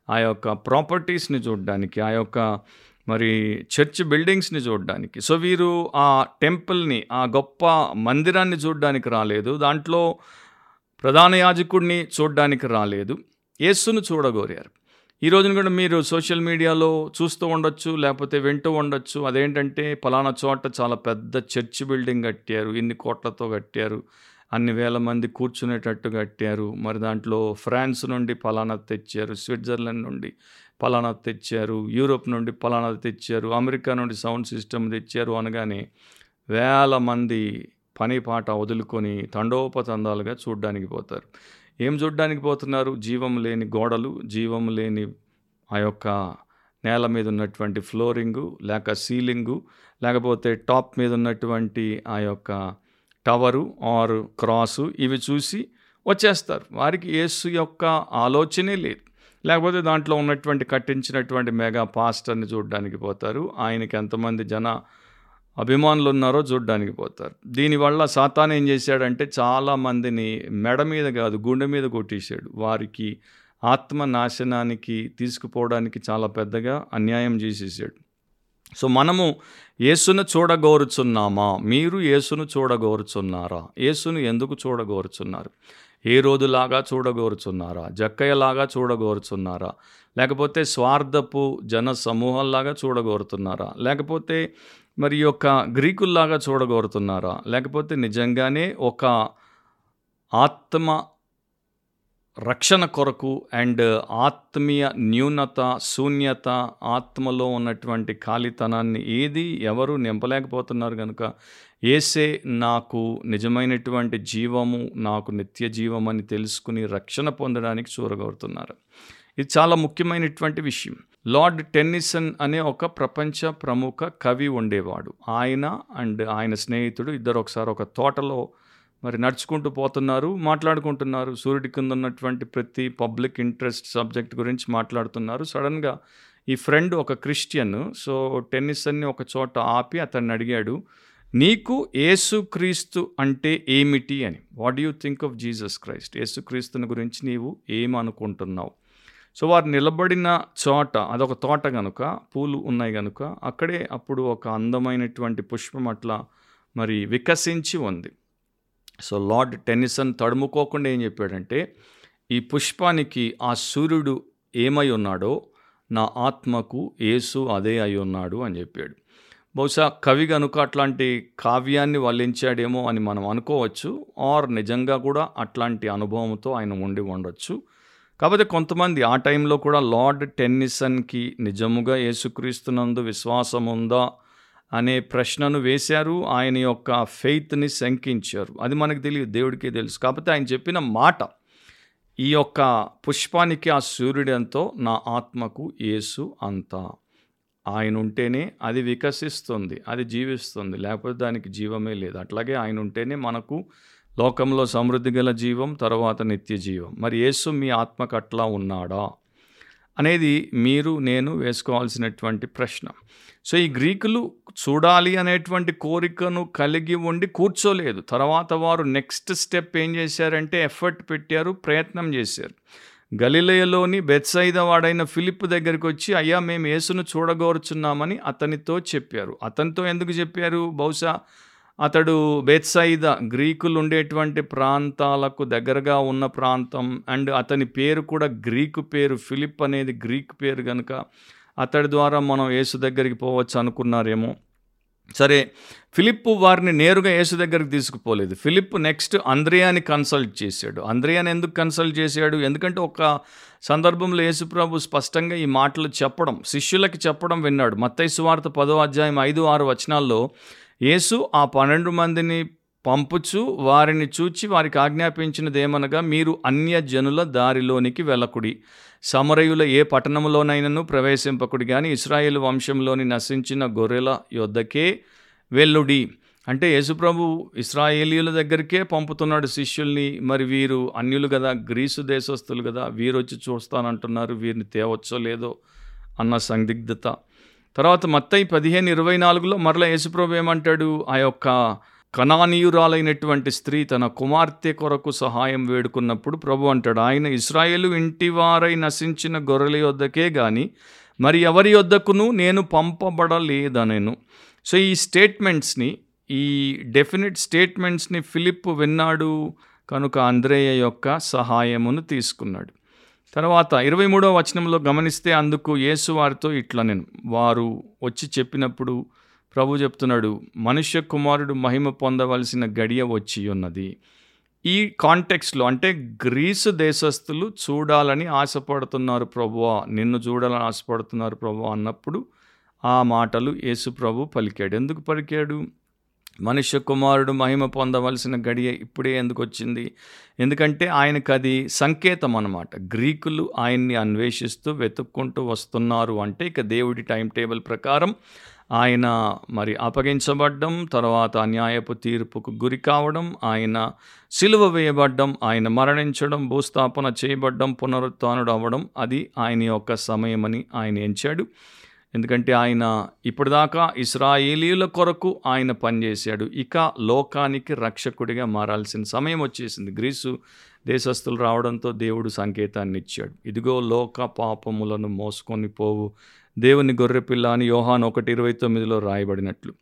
ఆ యొక్క ప్రాపర్టీస్ని చూడడానికి ఆ యొక్క మరి చర్చ్ బిల్డింగ్స్ని చూడడానికి. సో వీరు ఆ టెంపుల్ని ఆ గొప్ప మందిరాన్ని చూడడానికి రాలేదు. దాంట్లో ప్రధాన యాజకుడిని చూడడానికి రాలేదు. యేస్సును చూడగోరారు. ఈ రోజున కూడా మీరు సోషల్ మీడియాలో చూస్తూ ఉండొచ్చు లేకపోతే వింటూ ఉండొచ్చు. అదేంటంటే పలానా చోట చాలా పెద్ద చర్చ్ బిల్డింగ్ కట్టారు ఇన్ని కోట్లతో కట్టారు. అన్ని వేల మంది కూర్చునేటట్టు కట్టారు. మరి దాంట్లో ఫ్రాన్స్ నుండి పలానా తెచ్చారు స్విట్జర్లాండ్ నుండి పలానా తెచ్చారు యూరోప్ నుండి పలానా తెచ్చారు అమెరికా నుండి సౌండ్ సిస్టమ్ తెచ్చారు అనగానే వేల మంది పని పాట వదులుకొని తండోపతందాలుగా చూడ్డానికి పోతారు. ఏం చూడ్డానికి పోతున్నారు? జీవం లేని గోడలు జీవం లేని ఆ యొక్క నేల మీద ఉన్నటువంటి ఫ్లోరింగు లేక సీలింగు లేకపోతే టాప్ మీద ఉన్నటువంటి ఆ యొక్క టవరు ఆర్ క్రాసు ఇవి చూసి వచ్చేస్తారు. వారికి యేసు యొక్క ఆలోచనే లేదు. లేకపోతే దాంట్లో ఉన్నటువంటి కట్టించినటువంటి మెగా పాస్టర్ని చూడడానికి పోతారు. ఆయనకి ఎంతమంది జన అభిమానులు ఉన్నారో చూడడానికి పోతారు. దీనివల్ల సాతాన్ ఏం చేశాడంటే చాలామందిని మెడ మీద కాదు గుండె మీద కొట్టేశాడు. వారికి ఆత్మ నాశనానికి తీసుకుపోవడానికి చాలా పెద్దగా అన్యాయం చేసేసాడు. సో మనము యేసును చూడగోరుచున్నామా? మీరు యేసును చూడగోరుచున్నారా? యేసును ఎందుకు చూడగోరుచున్నారు? ఏ రోజులాగా చూడగోరుచున్నారా? జక్కయ్యలాగా చూడగోరుచున్నారా? లేకపోతే స్వార్థపు జన సమూహంలాగా చూడగోరుతున్నారా? లేకపోతే మరి యొక్క గ్రీకుల్లాగా చూడగోరుతున్నారా? లేకపోతే నిజంగానే ఒక ఆత్మ రక్షణ కొరకు అండ్ ఆత్మీయ న్యూనత శూన్యత ఆత్మలో ఉన్నటువంటి ఖాళీతనాన్ని ఏది ఎవరు నింపలేకపోతున్నారు కనుక ఏసే నాకు నిజమైనటువంటి జీవము నాకు నిత్య జీవం అని తెలుసుకుని రక్షణ పొందడానికి చూరగోరుతున్నారు. ఇది చాలా ముఖ్యమైనటువంటి విషయం. లార్డ్ టెన్నిసన్ అనే ఒక ప్రపంచ ప్రముఖ కవి ఉండేవాడు. ఆయన అండ్ ఆయన స్నేహితుడు ఇద్దరు ఒకసారి ఒక తోటలో మరి నడుచుకుంటూ పోతున్నారు మాట్లాడుకుంటున్నారు. సూర్యుడి కింద ఉన్నటువంటి ప్రతి పబ్లిక్ ఇంట్రెస్ట్ సబ్జెక్ట్ గురించి మాట్లాడుతున్నారు. సడన్గా ఈ ఫ్రెండ్ ఒక క్రిస్టియన్ సో టెన్నిస్ అన్ని ఒక చోట ఆపి అతన్ని అడిగాడు నీకు ఏసుక్రీస్తు అంటే ఏమిటి అని? What you think of Jesus Christ? ఏసుక్రీస్తుని గురించి నీవు ఏమనుకుంటున్నావు? సో వారు నిలబడిన చోట అదొక తోట కనుక పూలు ఉన్నాయి కనుక అక్కడే అప్పుడు ఒక అందమైనటువంటి పుష్పం అట్లా మరి వికసించి ఉంది. సో లార్డ్ టెన్నిసన్ తడుముకోకుండా ఏం చెప్పాడంటే ఈ పుష్పానికి ఆ సూర్యుడు ఏమై ఉన్నాడో నా ఆత్మకు యేసు అదే అయి ఉన్నాడు అని చెప్పాడు. బహుశా కవి కనుక అట్లాంటి కావ్యాన్ని వల్లించాడేమో అని మనం అనుకోవచ్చు ఆర్ నిజంగా కూడా అట్లాంటి అనుభవంతో ఆయన ఉండి ఉండొచ్చు. కాకపోతే కొంతమంది ఆ టైంలో కూడా లార్డ్ టెన్నిసన్కి నిజముగా యేసుక్రీస్తునందు విశ్వాసం ఉందా అనే ప్రశ్నను వేశారు. ఆయన యొక్క ఫెయిత్ని శంకించారు. అది మనకు తెలియదు దేవుడికే తెలుసు. కాకపోతే ఆయన చెప్పిన మాట ఈ యొక్క పుష్పానికి ఆ సూర్యుడంతో నా ఆత్మకు యేసు అంతా. ఆయన ఉంటేనే అది వికసిస్తుంది అది జీవిస్తుంది. లేకపోతే దానికి జీవమే లేదు. అట్లాగే ఆయన ఉంటేనే మనకు లోకంలో సమృద్ధి గల జీవం తర్వాత నిత్య జీవం. మరి యేసు మీ ఆత్మకు అట్లా ఉన్నాడా? అనేది మీరు నేను వేసుకోవాల్సినటువంటి ప్రశ్న. సో ఈ గ్రీకులు చూడాలి అనేటువంటి కోరికను కలిగి ఉండి కూర్చోలేదు. తర్వాత వారు నెక్స్ట్ స్టెప్ ఏం చేశారంటే ఎఫర్ట్ పెట్టారు ప్రయత్నం చేశారు. గలిలయలోని బెత్సైద వాడైన ఫిలిప్ దగ్గరికి వచ్చి అయ్యా మేము యేసును చూడగోరుచున్నామని అతనితో చెప్పారు. అతనితో ఎందుకు చెప్పారు? బహుశా అతడు బెత్సైద గ్రీకులు ఉండేటువంటి ప్రాంతాలకు దగ్గరగా ఉన్న ప్రాంతం. అండ్ అతని పేరు కూడా గ్రీకు పేరు. ఫిలిప్ అనేది గ్రీక్ పేరు కనుక అతడి ద్వారా మనం యేసు దగ్గరికి పోవచ్చు అనుకున్నారేమో. సరే ఫిలిప్ వారిని నేరుగా యేసు దగ్గరికి తీసుకుపోలేదు. ఫిలిప్ నెక్స్ట్ అంద్రియాని కన్సల్ట్ చేశాడు. అంద్రియాని ఎందుకు కన్సల్ట్ చేశాడు? ఎందుకంటే ఒక సందర్భంలో యేసుప్రభు స్పష్టంగా ఈ మాటలు చెప్పడం శిష్యులకి చెప్పడం విన్నాడు. మత్తైసు వార్త పదో అధ్యాయం ఐదు ఆరు వచనాల్లో యేసు ఆ పన్నెండు మందిని పంపుచు వారిని చూచి వారికి ఆజ్ఞాపించినదేమనగా మీరు అన్య జనుల దారిలోనికి వెళ్ళకుడి. సమరయుల ఏ పట్టణంలోనైనను ప్రవేశింపకుడి కానీ ఇస్రాయేల్ వంశంలోని నశించిన గొర్రెల యొద్దకే వెల్లుడి అంటే యేసుప్రభు ఇస్రాయేలీల దగ్గరికే పంపుతున్నాడు శిష్యుల్ని. మరి వీరు అన్యులు కదా గ్రీసు దేశస్తులు కదా వీరు వచ్చి చూస్తానంటున్నారు వీరిని తేవచ్చో లేదో అన్న సందిగ్ధత. తర్వాత మత్తయి పదిహేను ఇరవై నాలుగులో మరల యేసుప్రభు ఏమంటాడు? ఆ యొక్క కణానీయురాలైనటువంటి స్త్రీ తన కుమార్తె కొరకు సహాయం వేడుకున్నప్పుడు ప్రభు అంటాడు ఆయన ఇస్రాయేలు ఇంటివారై నశించిన గొర్రెల యొద్దకే కానీ మరి ఎవరి యొద్దకును నేను పంపబడలేదనేను. సో ఈ స్టేట్మెంట్స్ని ఈ డెఫినెట్ స్టేట్మెంట్స్ని ఫిలిప్ విన్నాడు కనుక అంద్రేయ యొక్క సహాయమును తీసుకున్నాడు. తర్వాత ఇరవై మూడవ వచనంలో గమనిస్తే అందుకు యేసు వారితో ఇట్లా నేను వారు వచ్చి చెప్పినప్పుడు ప్రభు చెప్తున్నాడు మనుష్య కుమారుడు మహిమ పొందవలసిన గడియ వచ్చి ఉన్నది. ఈ కాంటెక్స్లో అంటే గ్రీసు దేశస్థులు చూడాలని ఆశపడుతున్నారు ప్రభువా నిన్ను చూడాలని ఆశపడుతున్నారు ప్రభు అన్నప్పుడు ఆ మాటలు యేసు ప్రభు పలికాడు. ఎందుకు పలికాడు? మనుష్య కుమారుడు మహిమ పొందవలసిన గడియ ఇప్పుడే ఎందుకు వచ్చింది? ఎందుకంటే ఆయనకు అది సంకేతం అనమాట గ్రీకులు ఆయన్ని అన్వేషిస్తూ వెతుక్కుంటూ వస్తున్నారు అంటే ఇక దేవుడి టైం టేబుల్ ప్రకారం ఆయన మరి అప్పగించబడ్డం తర్వాత అన్యాయపు తీర్పుకు గురి కావడం ఆయన సిలువ వేయబడ్డం ఆయన మరణించడం భూస్థాపన చేయబడ్డం పునరుత్నుడు అవ్వడం అది ఆయన యొక్క సమయమని ఆయన ఎంచాడు. ఎందుకంటే ఆయన ఇప్పటిదాకా ఇస్రాయేలీల కొరకు ఆయన పనిచేశాడు. ఇక లోకానికి రక్షకుడిగా మారాల్సిన సమయం వచ్చేసింది. గ్రీసు దేశస్తులు రావడంతో దేవుడు సంకేతాన్ని ఇచ్చాడు. ఇదిగో లోక పాపములను మోసుకొని పోవు. దేవుని గొర్రెపిల్ల అని యోహాన్ ఒకటి ఇరవై తొమ్మిదిలో రాయబడినట్లు.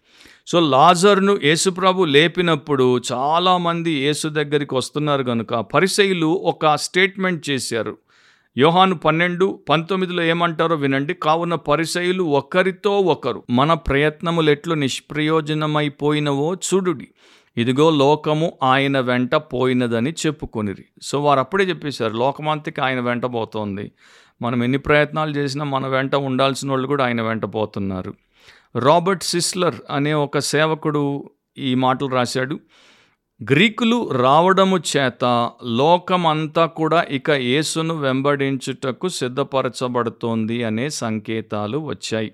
సో లాజర్ను యేసుప్రభు లేపినప్పుడు చాలామంది యేసు దగ్గరికి వస్తున్నారు కనుక పరిసయులు ఒక స్టేట్మెంట్ చేశారు. యోహాను పన్నెండు పంతొమ్మిదిలో ఏమంటారో వినండి. కావున పరిసయులు ఒకరితో ఒకరు మన ప్రయత్నములు ఎట్లు నిష్ప్రయోజనమైపోయినవో చూడుడి. ఇదిగో లోకము ఆయన వెంట పోయినదని చెప్పుకొనిరి. సో వారు అప్పుడే చెప్పేశారు లోకమంతకి ఆయన వెంట పోతోంది. మనం ఎన్ని ప్రయత్నాలు చేసినా మన వెంట ఉండాల్సిన వాళ్ళు కూడా ఆయన వెంట పోతున్నారు. రాబర్ట్ సిస్లర్ అనే ఒక సేవకుడు ఈ మాటలు రాశాడు. గ్రీకులు రావడము చేత లోకమంతా కూడా ఇక యేసును వెంబడించుటకు సిద్ధపరచబడుతోంది అనే సంకేతాలు వచ్చాయి.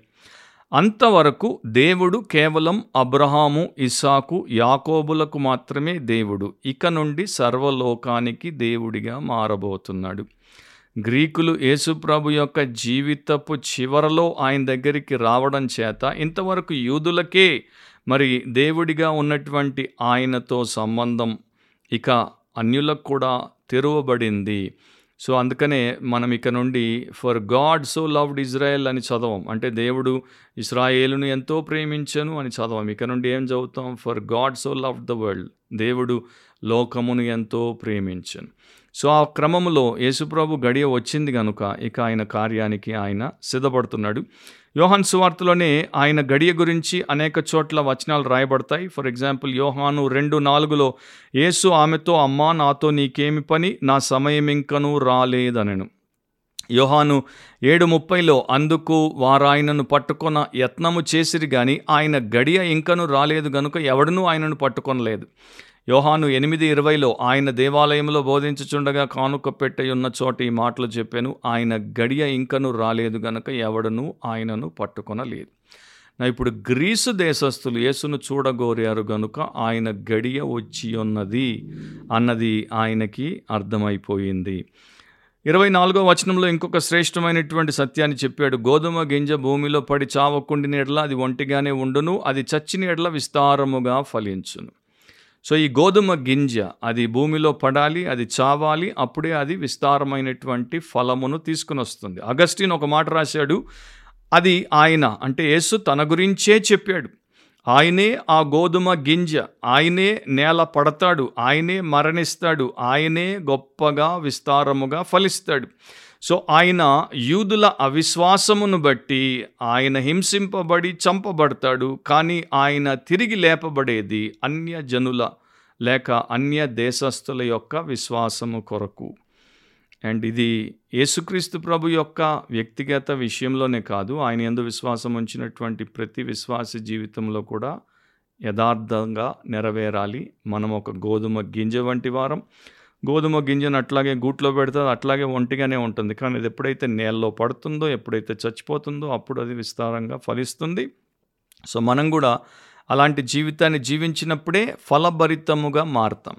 అంతవరకు దేవుడు కేవలం అబ్రహాము ఇసాకు యాకోబులకు మాత్రమే దేవుడు. ఇక నుండి సర్వలోకానికి దేవుడిగా మారబోతున్నాడు. గ్రీకులు యేసుప్రభు యొక్క జీవితపు చివరలో ఆయన దగ్గరికి రావడం చేత ఇంతవరకు యూదులకే మరి దేవుడిగా ఉన్నటువంటి ఆయనతో సంబంధం ఇక అన్యులకు కూడా తెరవబడింది. సో అందుకనే మనం ఇక నుండి for God so loved Israel అని చదవం. అంటే దేవుడు ఇస్రాయేలును ఎంతో ప్రేమించను అని చదవం. ఇక నుండి ఏం చదువుతాం? For God so loved the world దేవుడు లోకమును ఎంతో ప్రేమించను. సో ఆ క్రమంలో యేసుప్రభు గడియ వచ్చింది కనుక ఇక ఆయన కార్యానికి ఆయన సిద్ధపడుతున్నాడు. యోహాన్ సువార్తలోనే ఆయన గడియ గురించి అనేక చోట్ల వచనాలు రాయబడతాయి. ఫర్ ఎగ్జాంపుల్ యోహాను రెండు నాలుగులో యేసు ఆమెతో అమ్మా నాతో నీకేమి పని? నా సమయం ఇంకనూ రాలేదనను. యోహాను ఏడు ముప్పైలో అందుకు వారాయనను పట్టుకొన యత్నము చేసిరి గాని ఆయన గడియ ఇంకను రాలేదు గనుక ఎవడనూ ఆయనను పట్టుకొనలేదు. యోహాను ఎనిమిది ఇరవైలో ఆయన దేవాలయంలో బోధించుచుండగా కానుక పెట్టయున్న చోట ఈ మాటలు చెప్పాను. ఆయన గడియ ఇంకను రాలేదు గనక ఎవడను ఆయనను పట్టుకొనలేదు. నా ఇప్పుడు గ్రీసు దేశస్థులు యేసును చూడగోరారు గనుక ఆయన గడియ వచ్చి ఉన్నది అన్నది ఆయనకి అర్థమైపోయింది. ఇరవై నాలుగో వచనంలో ఇంకొక శ్రేష్టమైనటువంటి సత్యాన్ని చెప్పాడు. గోధుమ గింజ భూమిలో పడి చావకుండిన ఎడల అది ఒంటిగానే ఉండును అది చచ్చిన ఎడల విస్తారముగా ఫలించును. సో ఈ గోధుమ గింజ అది భూమిలో పడాలి అది చావాలి అప్పుడే అది విస్తారమైనటువంటి ఫలమును తీసుకుని వస్తుంది అగస్టిన్ ఒక మాట రాశాడు అది ఆయన అంటే యేసు తన గురించే చెప్పాడు. ఆయనే ఆ గోధుమ గింజ ఆయనే నేల పడతాడు ఆయనే మరణిస్తాడు ఆయనే గొప్పగా విస్తారముగా ఫలిస్తాడు. సో ఆయన యూదుల అవిశ్వాసమును బట్టి ఆయన హింసింపబడి చంపబడతాడు కానీ ఆయన తిరిగి లేపబడేది అన్య జనుల లేక అన్య దేశస్థుల యొక్క విశ్వాసము కొరకు. అండ్ ఇది యేసుక్రీస్తు ప్రభు యొక్క వ్యక్తిగత విషయంలోనే కాదు ఆయన ఎందు విశ్వాసం ఉంచినటువంటి ప్రతి విశ్వాస జీవితంలో కూడా యథార్థంగా నెరవేరాలి. మనం ఒక గోధుమ గింజ వంటి వారం. గోధుమ గింజను అట్లాగే గూట్లో పెడితే అట్లాగే ఒంటిగానే ఉంటుంది. కానీ అది ఎప్పుడైతే నేలలో పడుతుందో ఎప్పుడైతే చచ్చిపోతుందో అప్పుడు అది విస్తారంగా ఫలిస్తుంది. సో మనం కూడా అలాంటి జీవితాన్ని జీవించినప్పుడే ఫలభరితముగా మారుతాం.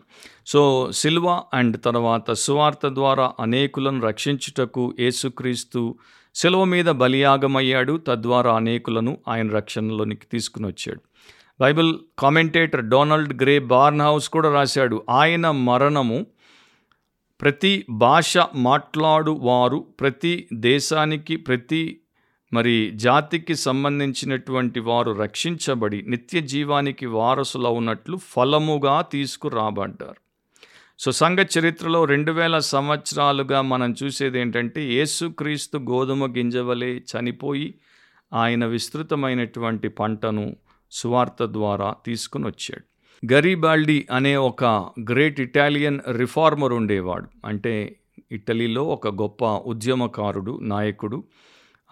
సో సిల్వ అండ్ తర్వాత సువార్త ద్వారా అనేకులను రక్షించుటకు యేసుక్రీస్తు సిలువ మీద బలియాగమయ్యాడు. తద్వారా అనేకులను ఆయన రక్షణలోనికి తీసుకుని వచ్చాడు. Bible commentator Donald Grey Barnhouse కూడా రాశాడు ఆయన మరణము ప్రతి భాష మాట్లాడువారు ప్రతి దేశానికి ప్రతి మరి జాతికి సంబంధించినటువంటి వారు రక్షించబడి నిత్య జీవానికి వారసులవునట్లు ఫలముగా తీసుకురాబడ్డారు. సో సంఘ చరిత్రలో రెండు వేల సంవత్సరాలుగా మనం చూసేది ఏంటంటే యేసుక్రీస్తు గోధుమ గింజవలే చనిపోయి ఆయన విస్తృతమైనటువంటి పంటను సువార్త ద్వారా తీసుకుని వచ్చాడు గరీబాల్డి అనే ఒక గ్రేట్ ఇటాలియన్ రిఫార్మర్ ఉండేవాడు. అంటే ఇటలీలో ఒక గొప్ప ఉద్యమకారుడు నాయకుడు.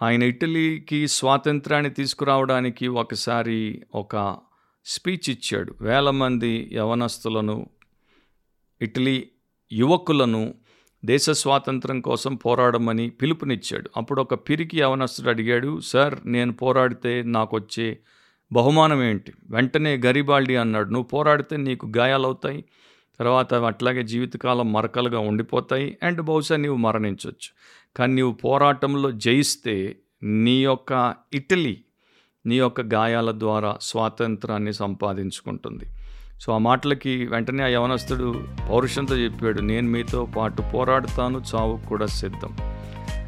ఆయన ఇటలీకి స్వాతంత్రాన్ని తీసుకురావడానికి ఒకసారి ఒక స్పీచ్ ఇచ్చాడు. వేల మంది యవనస్తులను ఇటలీ యువకులను దేశ స్వాతంత్రం కోసం పోరాడమని పిలుపునిచ్చాడు. అప్పుడు ఒక పిరికి యవనస్తుడు అడిగాడు సార్ నేను పోరాడితే నాకు వచ్చే బహుమానం ఏంటి? వెంటనే గరిబాల్డి అన్నాడు. నువ్వు పోరాడితే నీకు గాయాలవుతాయి. తర్వాత అట్లాగే జీవితకాలం మరకలుగా ఉండిపోతాయి. అండ్ బహుశా నీవు మరణించవచ్చు కానీ నీవు పోరాటంలో జయిస్తే నీ యొక్క ఇటలీ నీ యొక్క గాయాల ద్వారా స్వాతంత్రాన్ని సంపాదించుకుంటుంది. సో ఆ మాటలకి వెంటనే ఆ యవనస్తుడు పౌరుషంతో చెప్పాడు. నేను మీతో పాటు పోరాడుతాను. చావు కూడా సిద్ధం.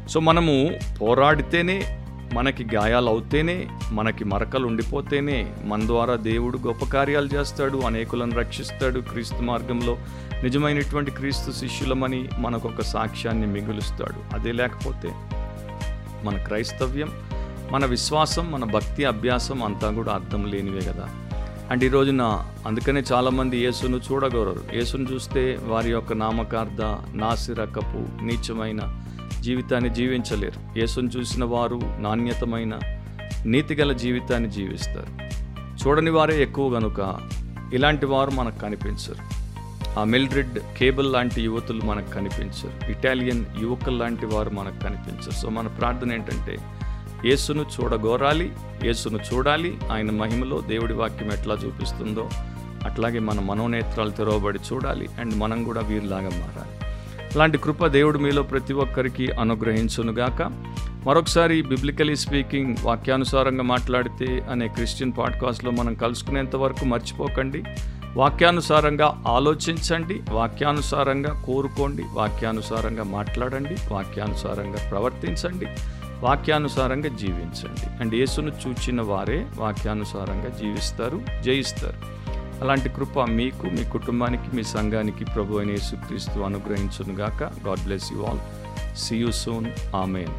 సో మనము పోరాడితేనే మనకి గాయాలు అవుతేనే మనకి మరకలు ఉండిపోతేనే మన ద్వారా దేవుడు గొప్ప కార్యాలు చేస్తాడు అనేకులను రక్షిస్తాడు క్రీస్తు మార్గంలో. నిజమైనటువంటి క్రీస్తు శిష్యులమని మనకు ఒక సాక్ష్యాన్ని మిగులుస్తాడు. అదే లేకపోతే మన క్రైస్తవ్యం మన విశ్వాసం మన భక్తి అభ్యాసం అంతా కూడా అర్థం లేనివే కదా. అండ్ ఈ రోజున అందుకనే చాలామంది యేసును చూడగోరరు. యేసును చూస్తే వారి యొక్క నామకార్థ నాసిరకపు నీచమైన జీవితాన్ని జీవించలేరు. యేసును చూసిన వారు నాణ్యతమైన నీతిగల జీవితాన్ని జీవిస్తారు. చూడని వారే ఎక్కువ గనుక ఇలాంటి వారు మనకు కనిపించరు. ఆ మిల్డ్రిడ్ కేబుల్ లాంటి యువతులు మనకు కనిపించరు. ఇటాలియన్ యువకులు లాంటి వారు మనకు కనిపించరు. సో మన ప్రార్థన ఏంటంటే యేసును చూడగోరాలి యేసును చూడాలి ఆయన మహిమలో దేవుడి వాక్యం ఎట్లా చూపిస్తుందో అట్లాగే మన మనోనేత్రాలు తెరవబడి చూడాలి అండ్ మనం కూడా వీరిలాగా మారాలి. అలాంటి కృప దేవుడు మీలో ప్రతి ఒక్కరికి అనుగ్రహించునుగాక. మరొకసారి బిబ్లికలీ స్పీకింగ్ వాక్యానుసారంగా మాట్లాడితే అనే క్రిస్టియన్ పాడ్కాస్ట్లో మనం కలుసుకునేంత వరకు మర్చిపోకండి. వాక్యానుసారంగా ఆలోచించండి వాక్యానుసారంగా కోరుకోండి వాక్యానుసారంగా మాట్లాడండి వాక్యానుసారంగా ప్రవర్తించండి వాక్యానుసారంగా జీవించండి. అండ్ యేసును చూచిన వారే వాక్యానుసారంగా జీవిస్తారు జయిస్తారు. అలాంటి కృప మీకు మీ కుటుంబానికి మీ సంఘానికి ప్రభు అయిన యేసుక్రీస్తు అనుగ్రహించునుగాక. God bless you all. See you soon amen